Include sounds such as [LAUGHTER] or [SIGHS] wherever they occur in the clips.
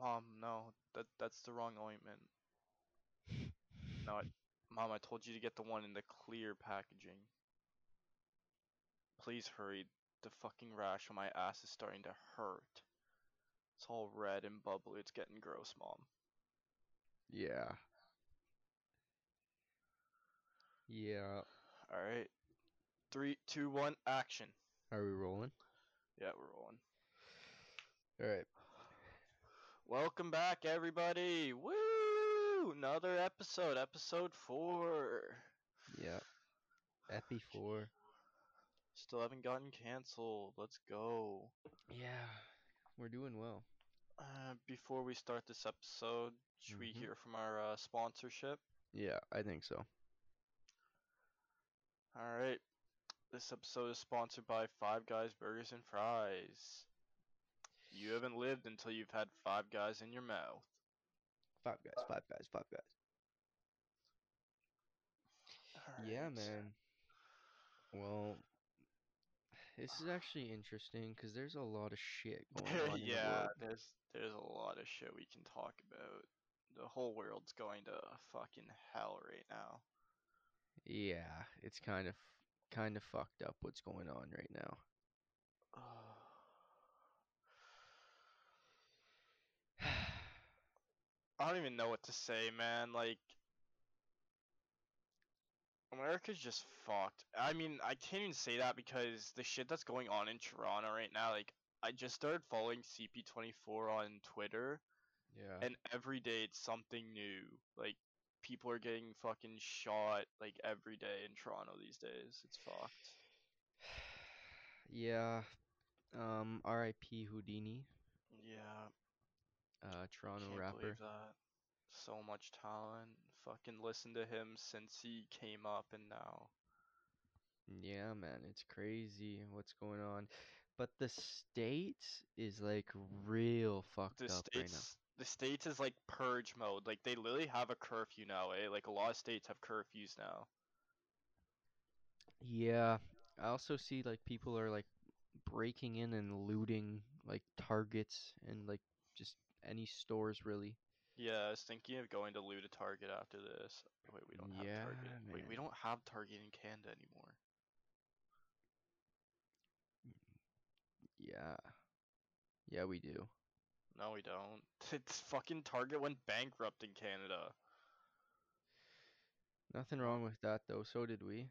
Mom, no, that that's the wrong ointment. No, I, Mom, I told you to get the one in the clear packaging. Please hurry. The fucking rash on my ass is starting to hurt. It's all red and bubbly. It's getting gross, Mom. Yeah. Yeah. All right. Three, two, one, action. Are we rolling? Yeah, we're rolling. All right. Welcome back, everybody. Woo! Another episode, episode four. Yeah. Epi four. Still haven't gotten canceled. Let's go. Yeah. We're doing well. Uh, before we start this episode, should we Mhm. hear from our uh, sponsorship? Yeah, I think so. All right. This episode is sponsored by Five Guys Burgers and Fries. You haven't lived until you've had Five Guys in your mouth. Five guys, five guys, five guys. Yeah, man. Well, this is actually interesting because there's a lot of shit [LAUGHS] going on. in the yeah, there's there's a lot of shit we can talk about. The whole world's going to fucking hell right now. Yeah, it's kind of kind of fucked up what's going on right now. I don't even know what to say, man. Like, America's just fucked. I mean, I can't even say that because the shit that's going on in Toronto right now, like, I just started following CP24 on Twitter, Yeah. and every day it's something new. Like, people are getting fucking shot, like, every day in Toronto these days. It's fucked. [SIGHS] yeah. Um, R.I.P. Houdini, Yeah, uh, Toronto can't rapper. believe that. So much talent. Fucking listen to him since he came up and now. Yeah, man, it's crazy what's going on. But the states is like real fucked the up right now. the states is like purge mode. Like they literally have a curfew now, eh? Like a lot of states have curfews now. Yeah, I also see like people are like breaking in and looting like Targets and like just any stores really. Yeah, I was thinking of going to loot a Target after this. Wait, we don't have Yeah, Target. Wait, we don't have Target in Canada anymore. Yeah. Yeah, we do. No, we don't. [LAUGHS] It's fucking Target went bankrupt in Canada. Nothing wrong with that though. So did we.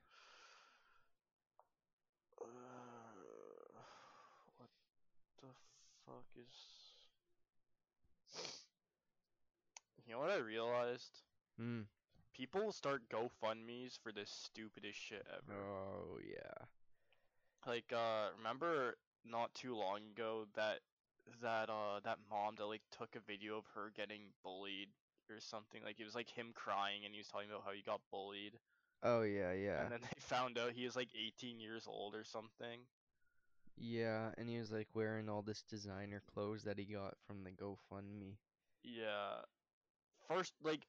Uh, [SIGHS] what the fuck is? You know what I realized? Hmm. People will start GoFundMe's for the stupidest shit ever. Oh yeah. Like, uh, remember not too long ago that that uh that mom that like took a video of her getting bullied or something. Like it was like him crying and he was talking about how he got bullied. Oh yeah, yeah. And then they found out he was like 18 years old or something. Yeah, and he was like wearing all this designer clothes that he got from the GoFundMe. Yeah. First, like,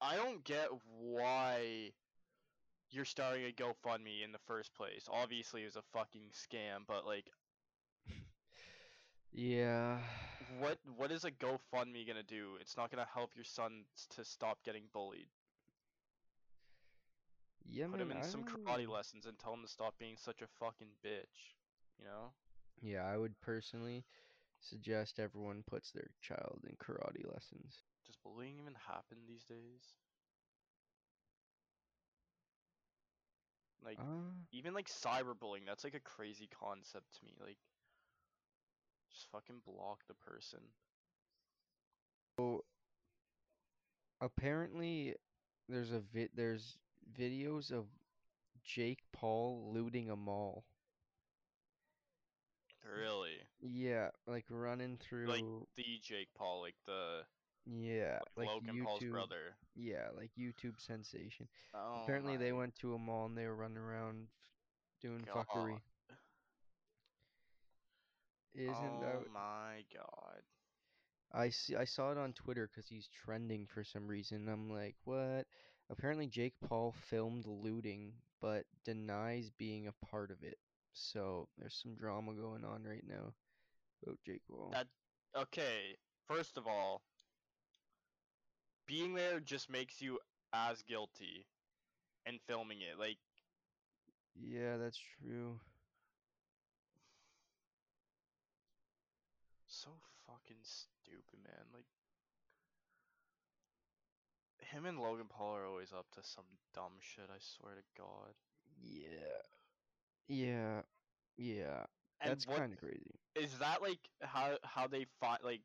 I don't get why you're starting a GoFundMe in the first place. Obviously, it was a fucking scam, but like, [LAUGHS] Yeah. what what is a GoFundMe gonna do? It's not gonna help your son to stop getting bullied. Yeah, Put man, him in I some don't karate lessons and tell him to stop being such a fucking bitch. You know? Yeah, I would personally suggest everyone puts their child in karate lessons. Does bullying even happen these days? Like, Uh, even like cyberbullying, that's like a crazy concept to me. Like, just fucking block the person. so apparently there's a vid there's videos of Jake Paul looting a mall. Really? Yeah, like running through Like the Jake Paul, like the yeah, like, like Logan Paul's YouTube. brother. Yeah, like YouTube sensation. Oh Apparently they went to a mall and they were running around doing fuckery. Isn't oh that my god. I see I saw it on Twitter because he's trending for some reason. I'm like, what? Apparently Jake Paul filmed looting but denies being a part of it. So there's some drama going on right now about Jake Paul. That okay. first of all, being there just makes you as guilty and filming it. Like, Yeah, that's true. so fucking stupid, man. Like, him and Logan Paul are always up to some dumb shit. I swear to God. Yeah. Yeah. Yeah. And That's kind of crazy. is that like? How how they find like?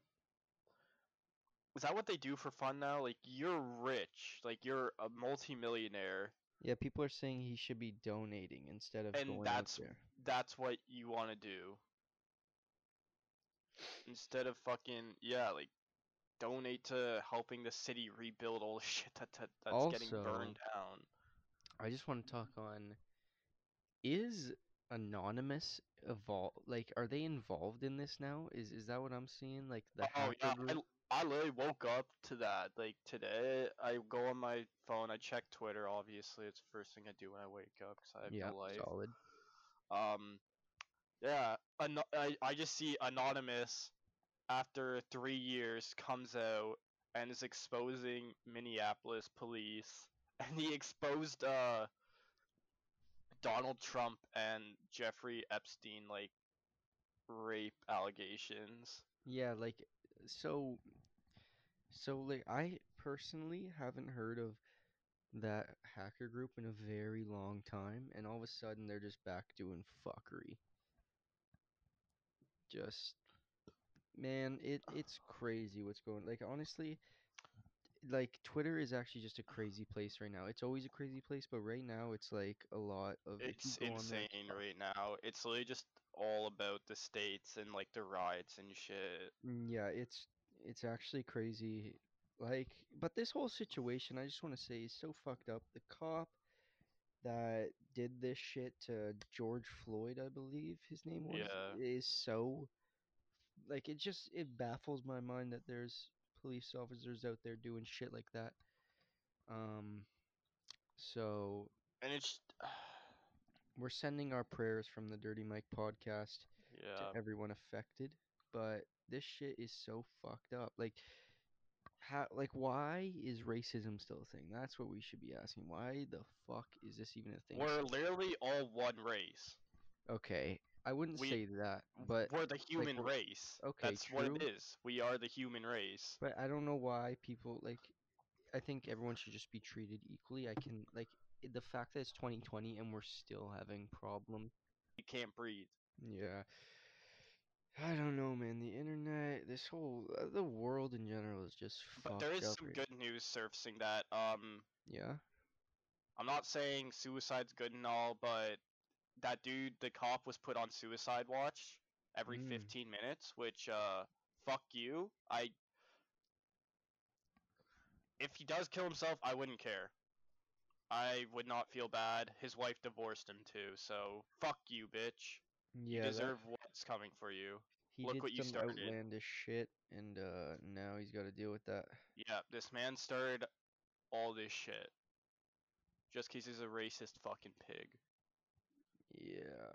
Is that what they do for fun now? Like, you're rich, like you're a multimillionaire, Yeah, people are saying he should be donating instead of And going that's- that's what you want to do instead of fucking yeah like donate to helping the city rebuild all the [LAUGHS] shit that, that that's getting burned down I just want to talk on is anonymous evol like are they involved in this now? Is is that what I'm seeing? Like the oh yeah I, I literally woke up to that like today. I go on my phone i check twitter obviously it's the first thing i do when i wake up because i have yeah, no life. solid. um yeah ano- I, I just see anonymous after three years comes out and is exposing minneapolis police [LAUGHS] and he exposed uh donald trump and jeffrey epstein like rape allegations. Yeah, like so so like I personally haven't heard of that hacker group in a very long time and all of a sudden they're just back doing fuckery. Just man, it it's [SIGHS] crazy what's going like honestly like Twitter is actually just a crazy place right now. It's always a crazy place, but right now it's like a lot of it's insane right now it's literally just all about the states and like the riots and shit Mm, Yeah, it's it's actually crazy. Like, but this whole situation, I just want to say, is so fucked up. The cop that did this shit to George Floyd, I believe his name was, Yeah. is so like it just it baffles my mind that there's police officers out there doing shit like that. Um, so and it's [SIGHS] we're sending our prayers from the Dirty Mike podcast yeah to everyone affected, but this shit is so fucked up. Like, how, like, why is racism still a thing? That's what we should be asking. Why the fuck is this even a thing? we're literally all one race okay, I wouldn't we- say that, but we're the human we're- race. okay, That's what it is. We are the human race. but I don't know why people like. I think everyone should just be treated equally. I can like the fact that it's 2020 and we're still having problems. We can't breathe. Yeah. I don't know, man. The internet, this whole, uh, the world in general is just But there is some right good news surfacing that um Yeah. I'm not saying suicide's good and all, but that dude, the cop, was put on suicide watch every Mm. 15 minutes, which uh fuck you. I if he does kill himself, I wouldn't care. I would not feel bad. His wife divorced him too, so fuck you, bitch. Yeah, you that- deserve what's coming for you. he look did what you some started. outlandish shit, and uh, now he's got to deal with that. Yeah, this man started all this shit. just because he's a racist fucking pig. Yeah,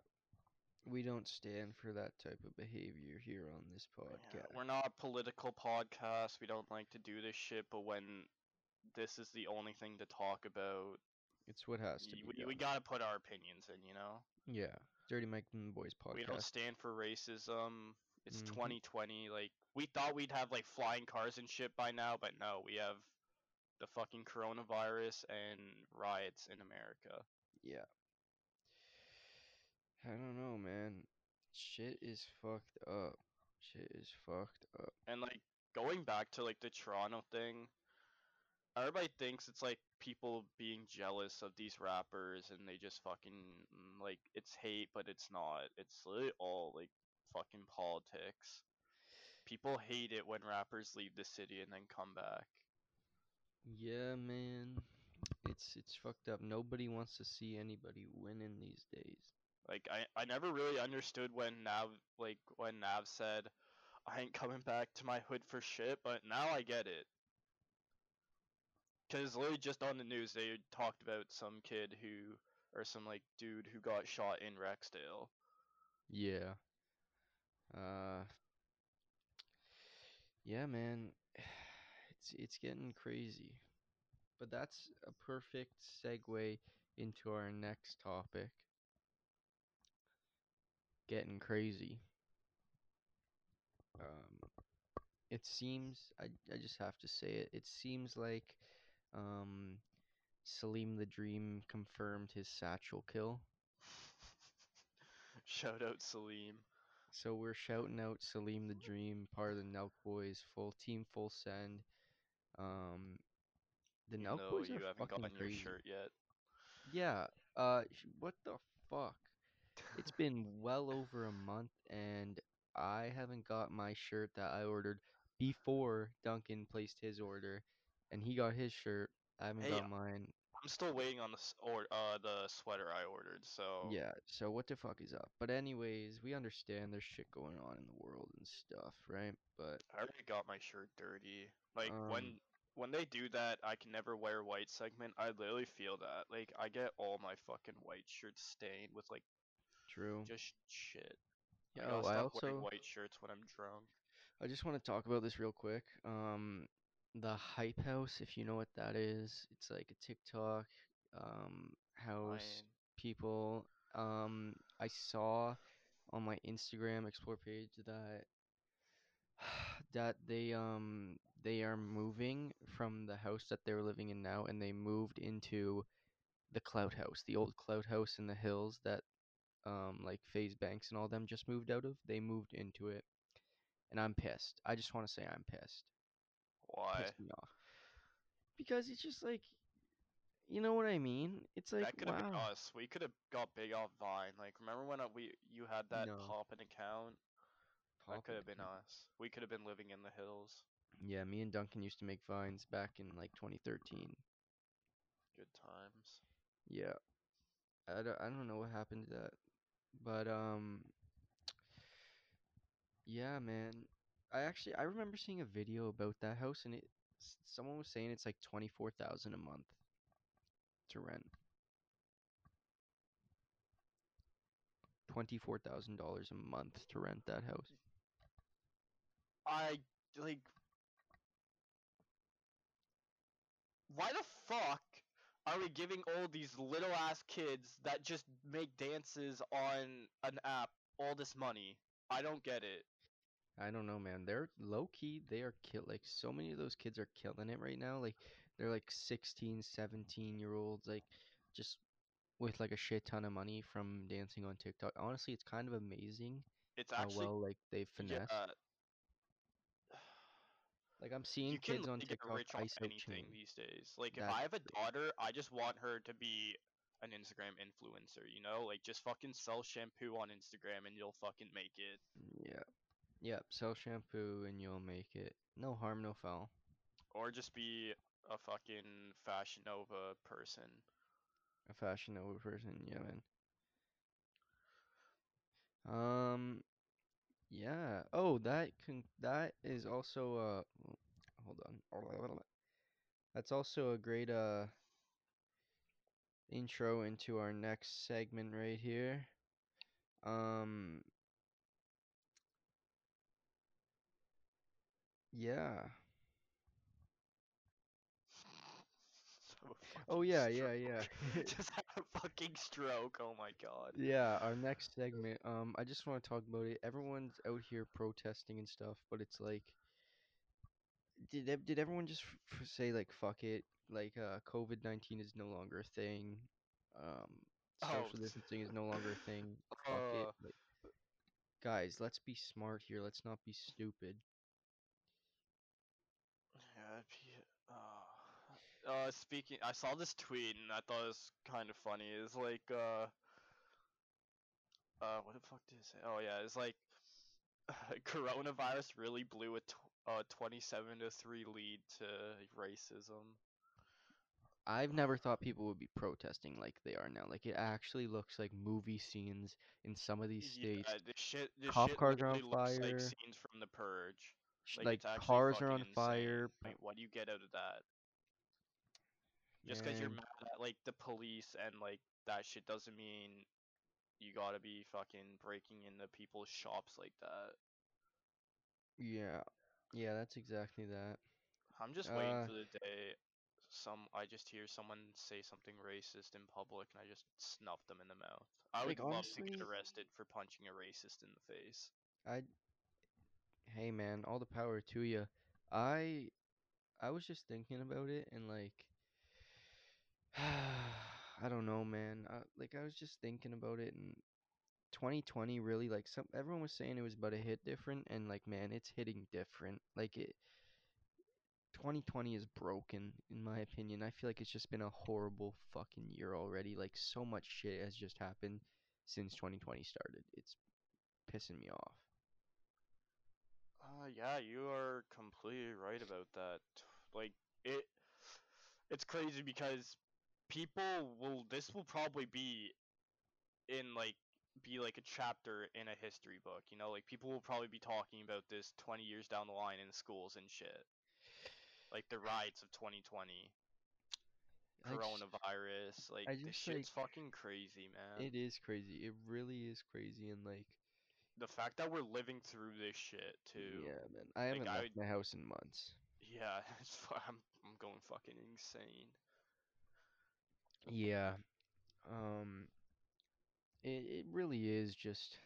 we don't stand for that type of behavior here on this Yeah, podcast. We're not a political podcast. We don't like to do this shit, but when this is the only thing to talk about, It's what has to be done. we gotta put our opinions in, you know? Yeah, Dirty Mike and the Boys podcast. We don't stand for racism. It's Mhm. 2020. Like, we thought we'd have, like, flying cars and shit by now, but no, we have the fucking coronavirus and riots in America. Yeah. I don't know, man. Shit is fucked up. Shit is fucked up. And like going back to like the Toronto thing, everybody thinks it's like people being jealous of these rappers and they just fucking mm, like it's hate, but it's not. It's literally all like fucking politics. People hate it when rappers leave the city and then come back. Yeah, man. It's it's fucked up. Nobody wants to see anybody winning these days. Like I, I never really understood when Nav like when Nav said, I ain't coming back to my hood for shit, but now I get it. Cause literally just on the news they talked about some kid who or some like dude who got shot in Rexdale. Yeah. Uh Yeah, man. It's it's getting crazy. But that's a perfect segue into our next topic. Getting crazy. Um, it seems I I just have to say it. It seems like um Salim the Dream confirmed his satchel kill. [LAUGHS] Shout out Salim. So we're shouting out Salim the Dream, part of the Nelk Boys, full team, full send. Um, the Even Nelk Boys you are haven't fucking crazy. shirt yet. Yeah. Uh, what the fuck? It's [LAUGHS] been well over a month, and I haven't got my shirt that I ordered before Duncan placed his order, and he got his shirt. I haven't Hey, got mine. I'm still waiting on the s- or uh the sweater I ordered. So Yeah, so what the fuck is up? But anyways, we understand there's shit going on in the world and stuff, right? But I already got my shirt dirty. Like Um, when when they do that, I can never wear white segment. I literally feel that. Like I get all my fucking white shirts stained with like true. just shit. I gotta I stop wearing also white shirts when I'm drunk. I just want to talk about this real quick. Um, the Hype House, if you know what that is, it's like a TikTok um house people. Um, I saw on my Instagram explore page that [SIGHS] that they um they are moving from the house that they're living in now, and they moved into the Clout House, the old Clout House in the hills that um like FaZe Banks and all them just moved out of. They moved into it, and I'm pissed. I just want to say I'm pissed. Why? Pissed me off because it's just like, you know what I mean? It's like that could have been us. We could have got big off Vine. Like remember when uh, we you had that No. poppin account? that could have been us. We could have been living in the hills. Yeah, me and Duncan used to make vines back in like 2013. Good times. Yeah, I don't, I don't know what happened to that, but um, yeah, man. I actually I remember seeing a video about that house, and it someone was saying it's like 24,000 a month to rent. $24,000 a month to rent that house. I like. Why the fuck are we giving all these little ass kids that just make dances on an app all this money? I don't get it. I don't know, man. They're low key, they are kill like so many of those kids are killing it right now. Like they're like 16, 17 year olds, like just with like a shit ton of money from dancing on TikTok. Honestly, it's kind of amazing It's how actually well like they've yeah. finessed. Uh, like I'm seeing kids on TikTok rich on anything chain. these days. Like if I have a daughter, I just want her to be an Instagram influencer. You know, like just fucking sell shampoo on Instagram and you'll fucking make it. Mm, yeah. Yep, sell shampoo and you'll make it. No harm, no foul. Or just be a fucking Fashion Nova person. A fashion Nova person, yeah, man. Um, yeah. Oh, that can that is also uh w- hold on. That's also a great uh intro into our next segment right here. Um, yeah. [LAUGHS] So Oh yeah, yeah, yeah. [LAUGHS] [LAUGHS] just had a fucking stroke. Oh my god. Yeah, our next segment. Um, I just want to talk about it. Everyone's out here protesting and stuff, but it's like, did ev- did everyone just f- f- say like fuck it? Like, uh, COVID nineteen is no longer a thing. Um, Oh, social distancing is no longer a thing. Fuck it. uh, Like, guys, let's be smart here. Let's not be stupid. Yeah, P- uh, speaking, I saw this tweet and I thought it was kind of funny. It's like, uh, uh, what the fuck did it say? Oh yeah, it's like, [LAUGHS] coronavirus really blew a tw- uh 27 to three lead to racism. I've never thought people would be protesting like they are now. Like, it actually looks like movie scenes in some of these states. Yeah, this shit, this Cop shit cars are on looks like fire. scenes from The Purge. Like, Like, cars are on insane. fire. Like, what do you get out of that? Just because you're mad at like the police and like that shit doesn't mean you gotta be fucking breaking into people's shops like that. yeah. Yeah, that's exactly that. I'm just waiting Uh, for the day some I just hear someone say something racist in public and I just snuff them in the mouth. I like would love to get arrested for punching a racist in the face. I hey man, all the power to you. I I was just thinking about it and like [SIGHS] I don't know, man. I, like I was just thinking about it and 2020 really like some everyone was saying it was about to hit different and like man, it's hitting different. Like it 2020 is broken in my opinion. I feel like it's just been a horrible fucking year already. Like so much shit has just happened since 2020 started. It's pissing me off. Uh yeah, you are completely right about that. Like it it's crazy because people will this will probably be in like be like a chapter in a history book, you know? Like people will probably be talking about this 20 years down the line in schools and shit. Like the riots of 2020. I just, coronavirus. Like I this just shit's like fucking crazy, man. it is crazy. It really is crazy and like The fact that we're living through this shit too. yeah, man. I Like haven't I, left my house in months. yeah, [LAUGHS] it's I'm I'm going fucking insane. Yeah. Um it it really is just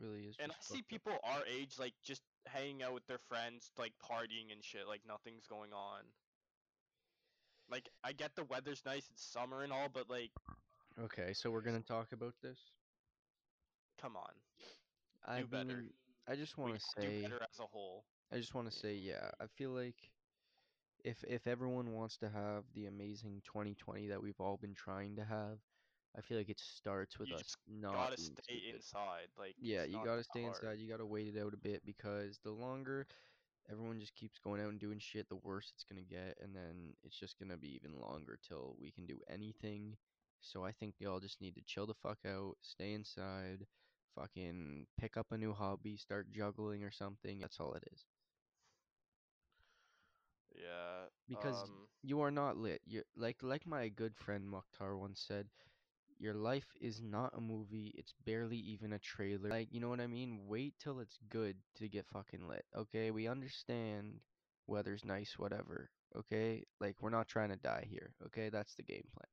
really is And I see fucked up. people our age like just hanging out with their friends, like partying and shit, like nothing's going on. Like I get the weather's nice, it's summer and all, but like, Okay, so we're going to talk about this. come on, I Do better. mean, I just want to gotta do better as a whole. I just want to say yeah, I feel like if if everyone wants to have the amazing 2020 that we've all been trying to have, I feel like it starts with You us not Gotta stay inside. Like Yeah, you gotta stay hard. inside. You gotta wait it out a bit because the longer everyone just keeps going out and doing shit, the worse it's gonna get, and then it's just gonna be even longer till we can do anything. So I think y'all just need to chill the fuck out, stay inside, fucking pick up a new hobby, start juggling or something. That's all it is. Yeah. Because Um. you are not lit. You like like my good friend Mukhtar once said, your life is not a movie. It's barely even a trailer. Like, you know what I mean? Wait till it's good to get fucking lit. Okay? We understand weather's nice, whatever. Okay? Like, we're not trying to die here. Okay? That's the game plan.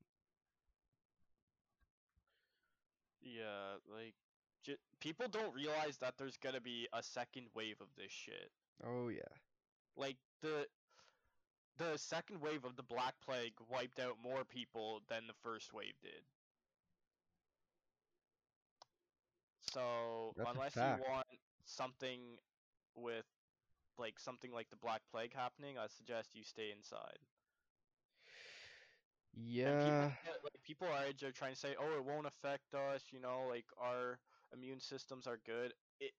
Yeah, like j- people don't realize that there's gonna be a second wave of this shit. Oh yeah. Like the the second wave of the Black Plague wiped out more people than the first wave did. So That's unless you want something with like something like the Black Plague happening, I suggest you stay inside. And people Yeah. like people our age are trying to say, "Oh, it won't affect us," you know, like our immune systems are good. It,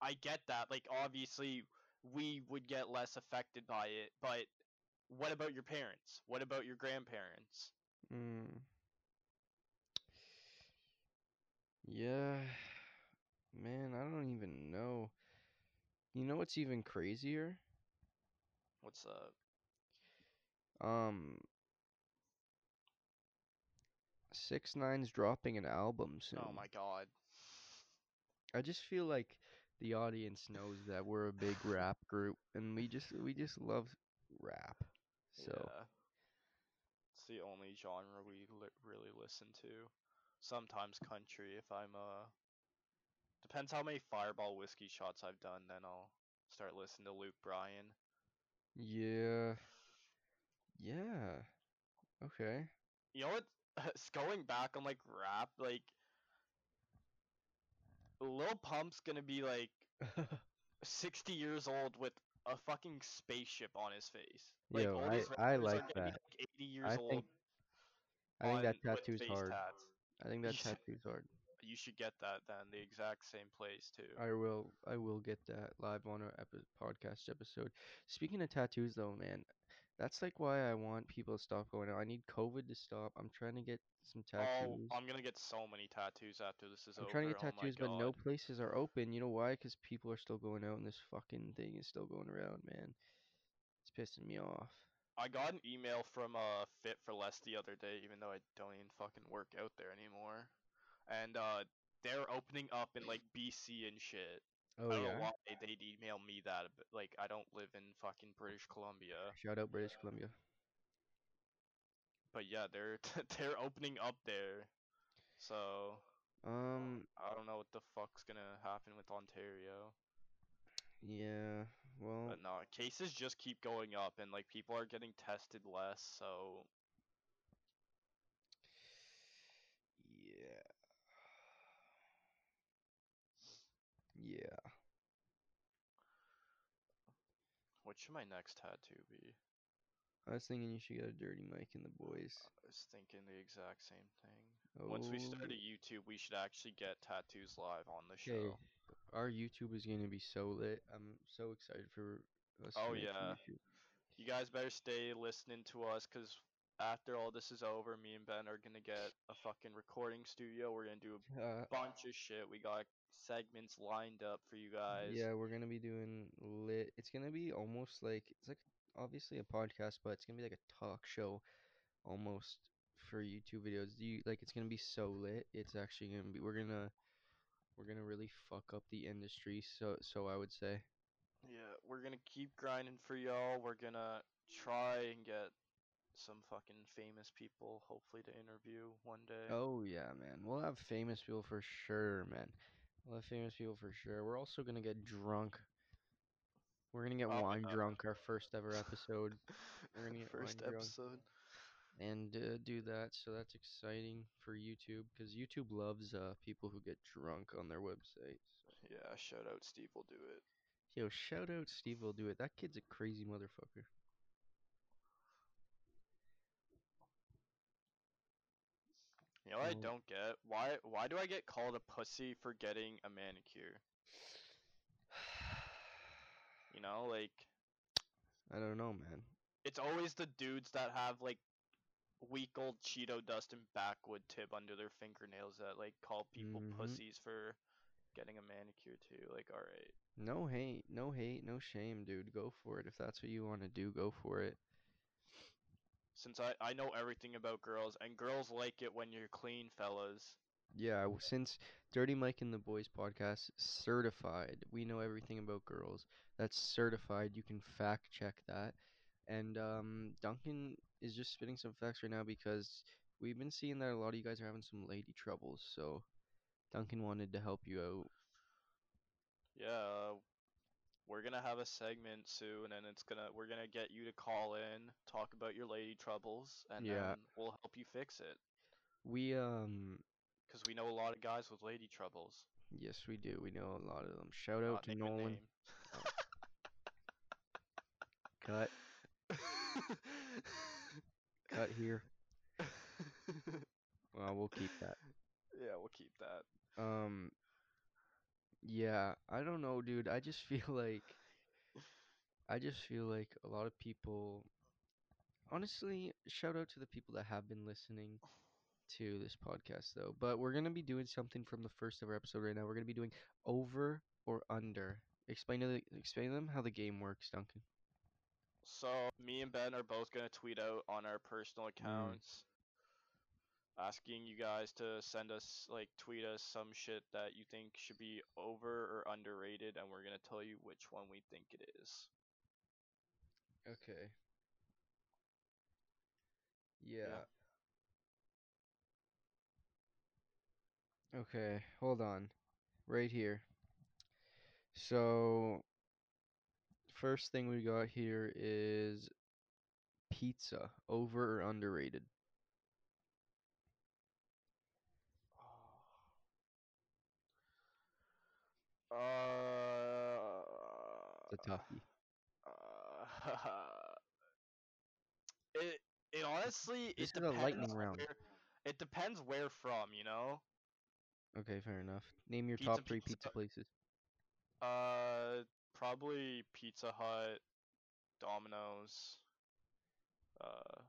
I get that. Like obviously, we would get less affected by it, but what about your parents? What about your grandparents? Mm. Yeah. Man, I don't even know. You know what's even crazier? What's up? Um, Six Nine's dropping an album soon. Oh my god. I just feel like the audience knows that we're a big rap group and we just we just love rap. So Yeah. It's the only genre we li- really listen to. Sometimes country if I'm uh depends how many fireball whiskey shots I've done, then I'll start listening to Luke Bryan. yeah. Yeah. Okay. You know what? It's [LAUGHS] going back on like rap, like Lil Pump's gonna be like [LAUGHS] 60 years old with a fucking spaceship on his face. Like Yo, I I like that. like 80 years I old think I think that tattoo's hard. tats. I think that tattoo's hard. You should get that then, the exact same place too. I will I will get that live on our epi- podcast episode. Speaking of tattoos though, man, that's like why I want people to stop going out. I need COVID to stop. I'm trying to get some tattoos. Oh, tattoos. I'm gonna get so many tattoos after this is over. I'm over. trying to get oh tattoos, but no places are open. You know why? Because people are still going out and this fucking thing is still going around, man. It's pissing me off. I got an email from uh Fit for Less the other day, even though I don't even fucking work out there anymore. And uh they're opening up in like BC and shit. Oh I don't yeah. know why they'd email me that. But, like, I don't live in fucking British Columbia. Shout out British Columbia. But yeah, they're [LAUGHS] they're opening up there. So Um. I don't know what the fuck's gonna happen with Ontario. Yeah. Well. But no, cases just keep going up, and like people are getting tested less. So Yeah. Yeah. What should my next tattoo be? I was thinking you should get a dirty Mike in the boys. I was thinking the exact same thing. Oh. Once we start a oh. YouTube, we should actually get tattoos live on the show. Our YouTube is gonna be so lit. I'm so excited for us. Oh, yeah. You guys better stay listening to us, cause after all this is over, me and Ben are gonna get a fucking recording studio. We're gonna do a Uh, bunch of shit. We got segments lined up for you guys. yeah, we're gonna be doing lit. It's gonna be almost like it's like obviously a podcast, but it's gonna be like a talk show, almost for YouTube videos. Do you like? It's gonna be so lit. It's actually gonna be. We're gonna we're gonna really fuck up the industry. So so I would say. Yeah, we're gonna keep grinding for y'all. We're gonna try and get some fucking famous people, hopefully, to interview one day. Oh yeah, man. We'll have famous people for sure, man. We'll have famous people for sure. We're also gonna get drunk. We're gonna get Oh, wine drunk our first ever episode [LAUGHS] We're gonna get First wine drunk. episode. and uh, do that. So that's exciting for YouTube because YouTube loves uh, people who get drunk on their website. So. Yeah, shout out Steve will do it. Yo, shout out Steve will do it. That kid's a crazy motherfucker. You know what I don't get? Why why do I get called a pussy for getting a manicure? [SIGHS] You know, like I don't know, man. it's always the dudes that have like week old Cheeto dust and backwood tip under their fingernails that like call people Mhm. pussies for getting a manicure too. Like, alright. No hate, no hate, no shame, dude. Go for it. If that's what you want to do, go for it. Since I, I know everything about girls and girls like it when you're clean, fellas. Yeah, since Dirty Mike and the Boys podcast certified, we know everything about girls. That's certified. You can fact check that. And um, Duncan is just spitting some facts right now because we've been seeing that a lot of you guys are having some lady troubles. So Duncan wanted to help you out. Yeah, uh, we're gonna have a segment soon, and it's gonna we're gonna get you to call in, talk about your lady troubles, and Yeah. then we'll help you fix it. We um, Cause we know a lot of guys with lady troubles. yes, we do. We know a lot of them. Shout Not out to Nolan. name. Cut, cut here. [LAUGHS] Well, we'll keep that. yeah, we'll keep that. Um, yeah, I don't know, dude. I just [LAUGHS] feel like I just feel like a lot of people honestly, shout out to the people that have been listening to this podcast though. But we're going to be doing something from the first ever episode right now. We're going to be doing over or under. Explain to the, explain to them how the game works, Duncan. So me and Ben are both gonna tweet out on our personal mm. accounts, asking you guys to send us like tweet us some shit that you think should be over or underrated, and we're gonna tell you which one we think it is. Okay. Yeah. Okay, hold on. Right here. So, first thing we got here is pizza, over or underrated? Uh, It's a toughie. Uh, [LAUGHS] it it honestly This it is a lightning round. Where, it depends where from, you know. Okay, fair enough. Name your Pizza, top three pizza. pizza places. Uh, probably Pizza Hut, Domino's. Uh,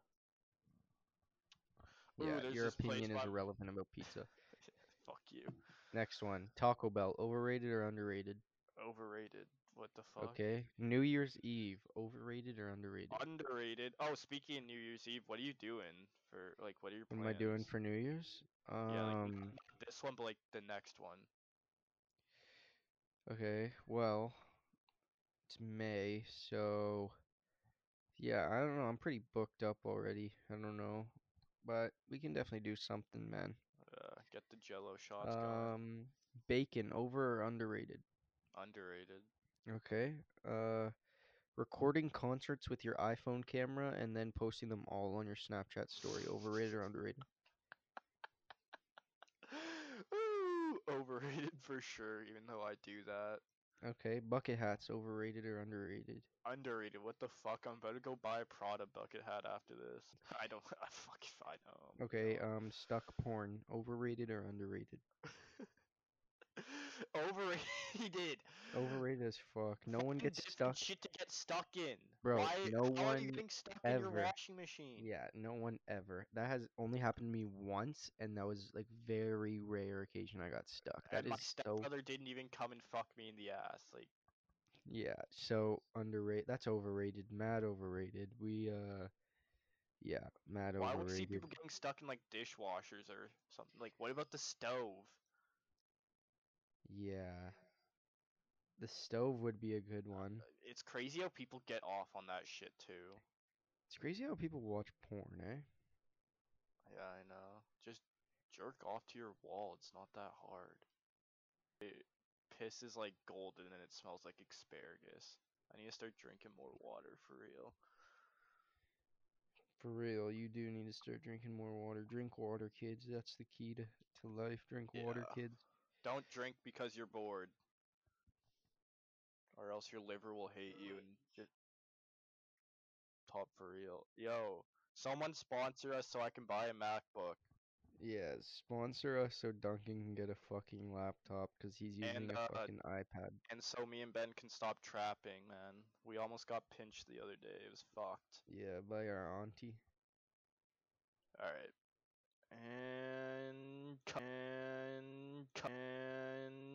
ooh, Yeah, your opinion is by- irrelevant about pizza. [LAUGHS] Fuck you. Next one, Taco Bell, overrated or underrated? Overrated. What the fuck? Okay. New Year's Eve, overrated or underrated? Underrated. Oh, speaking of New Year's Eve, what are you doing for like? What are your What am I doing for New Year's? Yeah, like, Um, this one, but like the next one. Okay, well, it's May, so yeah, I don't know. I'm pretty booked up already. I don't know, but we can definitely do something, man. Get the Jello shots going. Um, bacon, over or underrated? Underrated. Okay. Uh, recording concerts with your iPhone camera and then posting them all on your Snapchat story, overrated or underrated? [LAUGHS] Ooh, overrated for sure. Even though I do that. Okay, bucket hats, overrated or underrated? Underrated. What the fuck? I'm about to go buy a Prada bucket hat after this. I don't. [LAUGHS] I fuck if I know. Okay, um, stuck porn, overrated or underrated? [LAUGHS] [LAUGHS] Overrated. Overrated as fuck. No one gets stuck. Shit to get stuck in. Bro, Why? no how are you one getting stuck in your ever- washing machine? Yeah, no one ever. That has only happened to me once, and that was like very rare occasion I got stuck. That and my is so stepbrother didn't even come and fuck me in the ass. Like, yeah, so underrated. That's overrated. Mad overrated. We uh, yeah, mad overrated. why would see people getting stuck in like dishwashers or something? Like, what about the stove? Yeah, the stove would be a good one. It's crazy how people get off on that shit too. It's crazy how people watch porn, eh? Yeah, I know. Just jerk off to your wall. It's not that hard. It, piss is like golden and it smells like asparagus. I need to start drinking more water for real. For real, you do need to start drinking more water. Drink water, kids. That's the key to, to life. Drink water, Yeah. kids. Don't drink because you're bored. Or else your liver will hate you and just top for real. Yo, someone sponsor us so I can buy a MacBook. Yeah, sponsor us so Duncan can get a fucking laptop because he's using And, a uh, fucking iPad. And so me and Ben can stop trapping, man. We almost got pinched the other day. It was fucked. Yeah, by our auntie. Alright. And And and